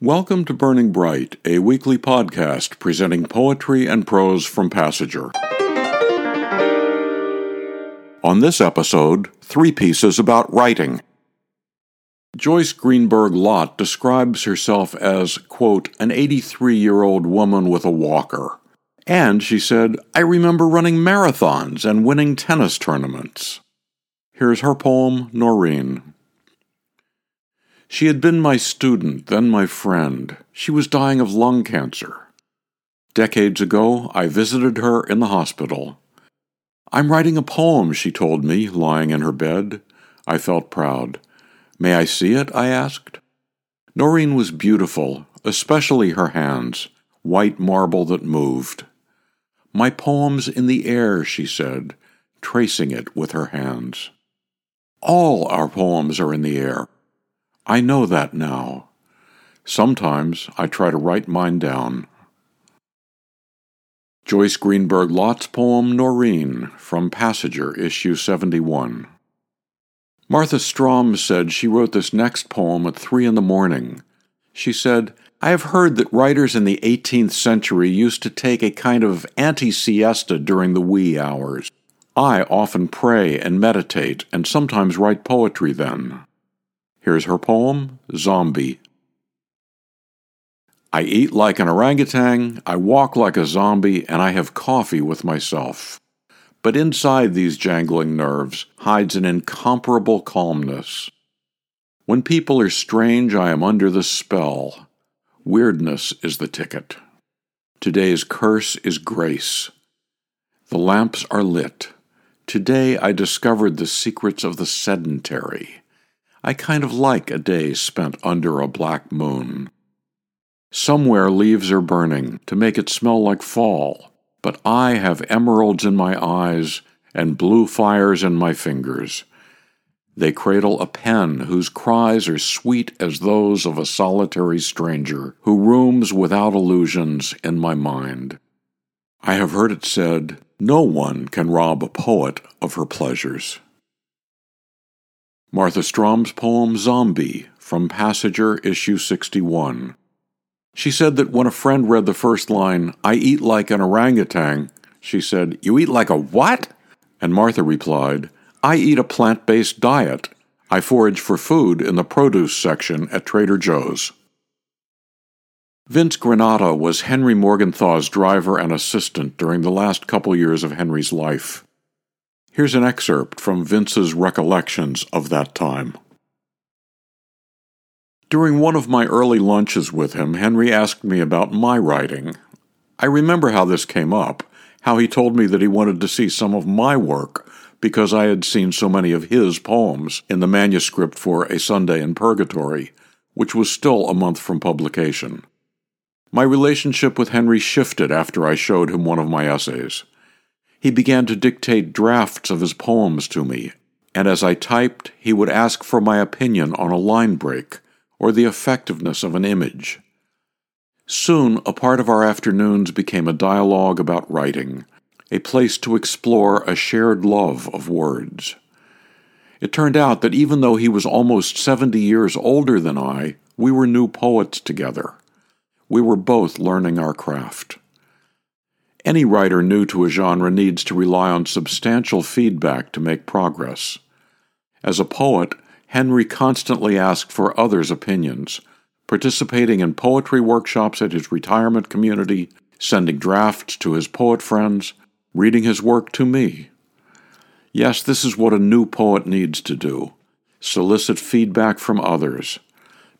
Welcome to Burning Bright, a weekly podcast presenting poetry and prose from Passager. On this episode, three pieces about writing. Joyce Greenberg Lott describes herself as, quote, an 83 year old woman with a walker. And she said, I remember running marathons and winning tennis tournaments. Here's her poem, Noreen. She had been my student, then my friend. She was dying of lung cancer. Decades ago, I visited her in the hospital. I'm writing a poem, she told me, lying in her bed. I felt proud. May I see it? I asked. Noreen was beautiful, especially her hands, white marble that moved. My poem's in the air, she said, tracing it with her hands. All our poems are in the air. I know that now. Sometimes I try to write mine down. Joyce Greenberg Lott's poem Noreen from Passager, issue 71. Martha Strom said she wrote this next poem at three in the morning. She said, I have heard that writers in the 18th century used to take a kind of anti siesta during the wee hours. I often pray and meditate and sometimes write poetry then. Here's her poem, Zombie. I eat like an orangutan, I walk like a zombie, and I have coffee with myself. But inside these jangling nerves hides an incomparable calmness. When people are strange, I am under the spell. Weirdness is the ticket. Today's curse is grace. The lamps are lit. Today I discovered the secrets of the sedentary. I kind of like a day spent under a black moon. Somewhere leaves are burning to make it smell like fall, but I have emeralds in my eyes and blue fires in my fingers. They cradle a pen whose cries are sweet as those of a solitary stranger who roams without illusions in my mind. I have heard it said, No one can rob a poet of her pleasures. Martha Strom's poem Zombie from Passager, issue 61. She said that when a friend read the first line, I eat like an orangutan, she said, You eat like a what? And Martha replied, I eat a plant based diet. I forage for food in the produce section at Trader Joe's. Vince Granata was Henry Morgenthau's driver and assistant during the last couple years of Henry's life. Here's an excerpt from Vince's recollections of that time. During one of my early lunches with him, Henry asked me about my writing. I remember how this came up, how he told me that he wanted to see some of my work because I had seen so many of his poems in the manuscript for A Sunday in Purgatory, which was still a month from publication. My relationship with Henry shifted after I showed him one of my essays. He began to dictate drafts of his poems to me, and as I typed, he would ask for my opinion on a line break or the effectiveness of an image. Soon, a part of our afternoons became a dialogue about writing, a place to explore a shared love of words. It turned out that even though he was almost 70 years older than I, we were new poets together. We were both learning our craft. Any writer new to a genre needs to rely on substantial feedback to make progress. As a poet, Henry constantly asked for others' opinions, participating in poetry workshops at his retirement community, sending drafts to his poet friends, reading his work to me. Yes, this is what a new poet needs to do solicit feedback from others.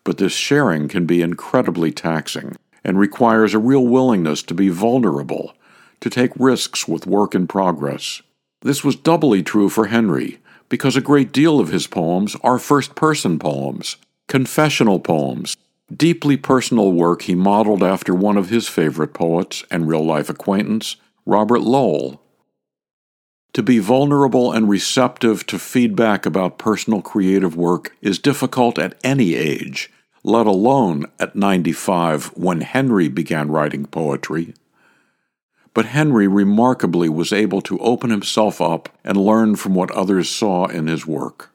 But this sharing can be incredibly taxing and requires a real willingness to be vulnerable to take risks with work in progress. This was doubly true for Henry, because a great deal of his poems are first person poems, confessional poems, deeply personal work he modeled after one of his favorite poets and real life acquaintance, Robert Lowell. To be vulnerable and receptive to feedback about personal creative work is difficult at any age, let alone at 95 when Henry began writing poetry but Henry remarkably was able to open himself up and learn from what others saw in his work.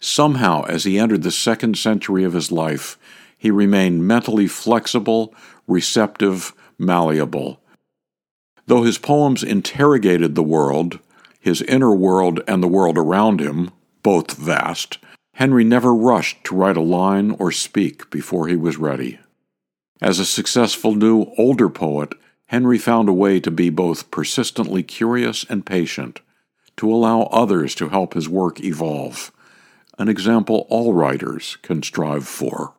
Somehow, as he entered the second century of his life, he remained mentally flexible, receptive, malleable. Though his poems interrogated the world, his inner world and the world around him, both vast, Henry never rushed to write a line or speak before he was ready. As a successful new, older poet, Henry found a way to be both persistently curious and patient, to allow others to help his work evolve, an example all writers can strive for.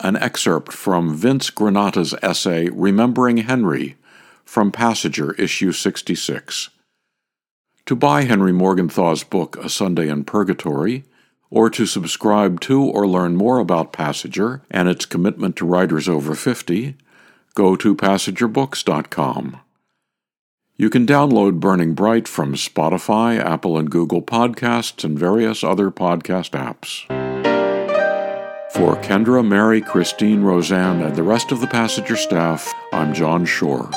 An excerpt from Vince Granata's essay Remembering Henry from Passager, issue 66. To buy Henry Morgenthau's book, A Sunday in Purgatory, or to subscribe to or learn more about Passager and its commitment to writers over 50, go to PassagerBooks.com. You can download Burning Bright from Spotify, Apple and Google Podcasts, and various other podcast apps. For Kendra, Mary, Christine, Roseanne, and the rest of the Passager staff, I'm John Shore.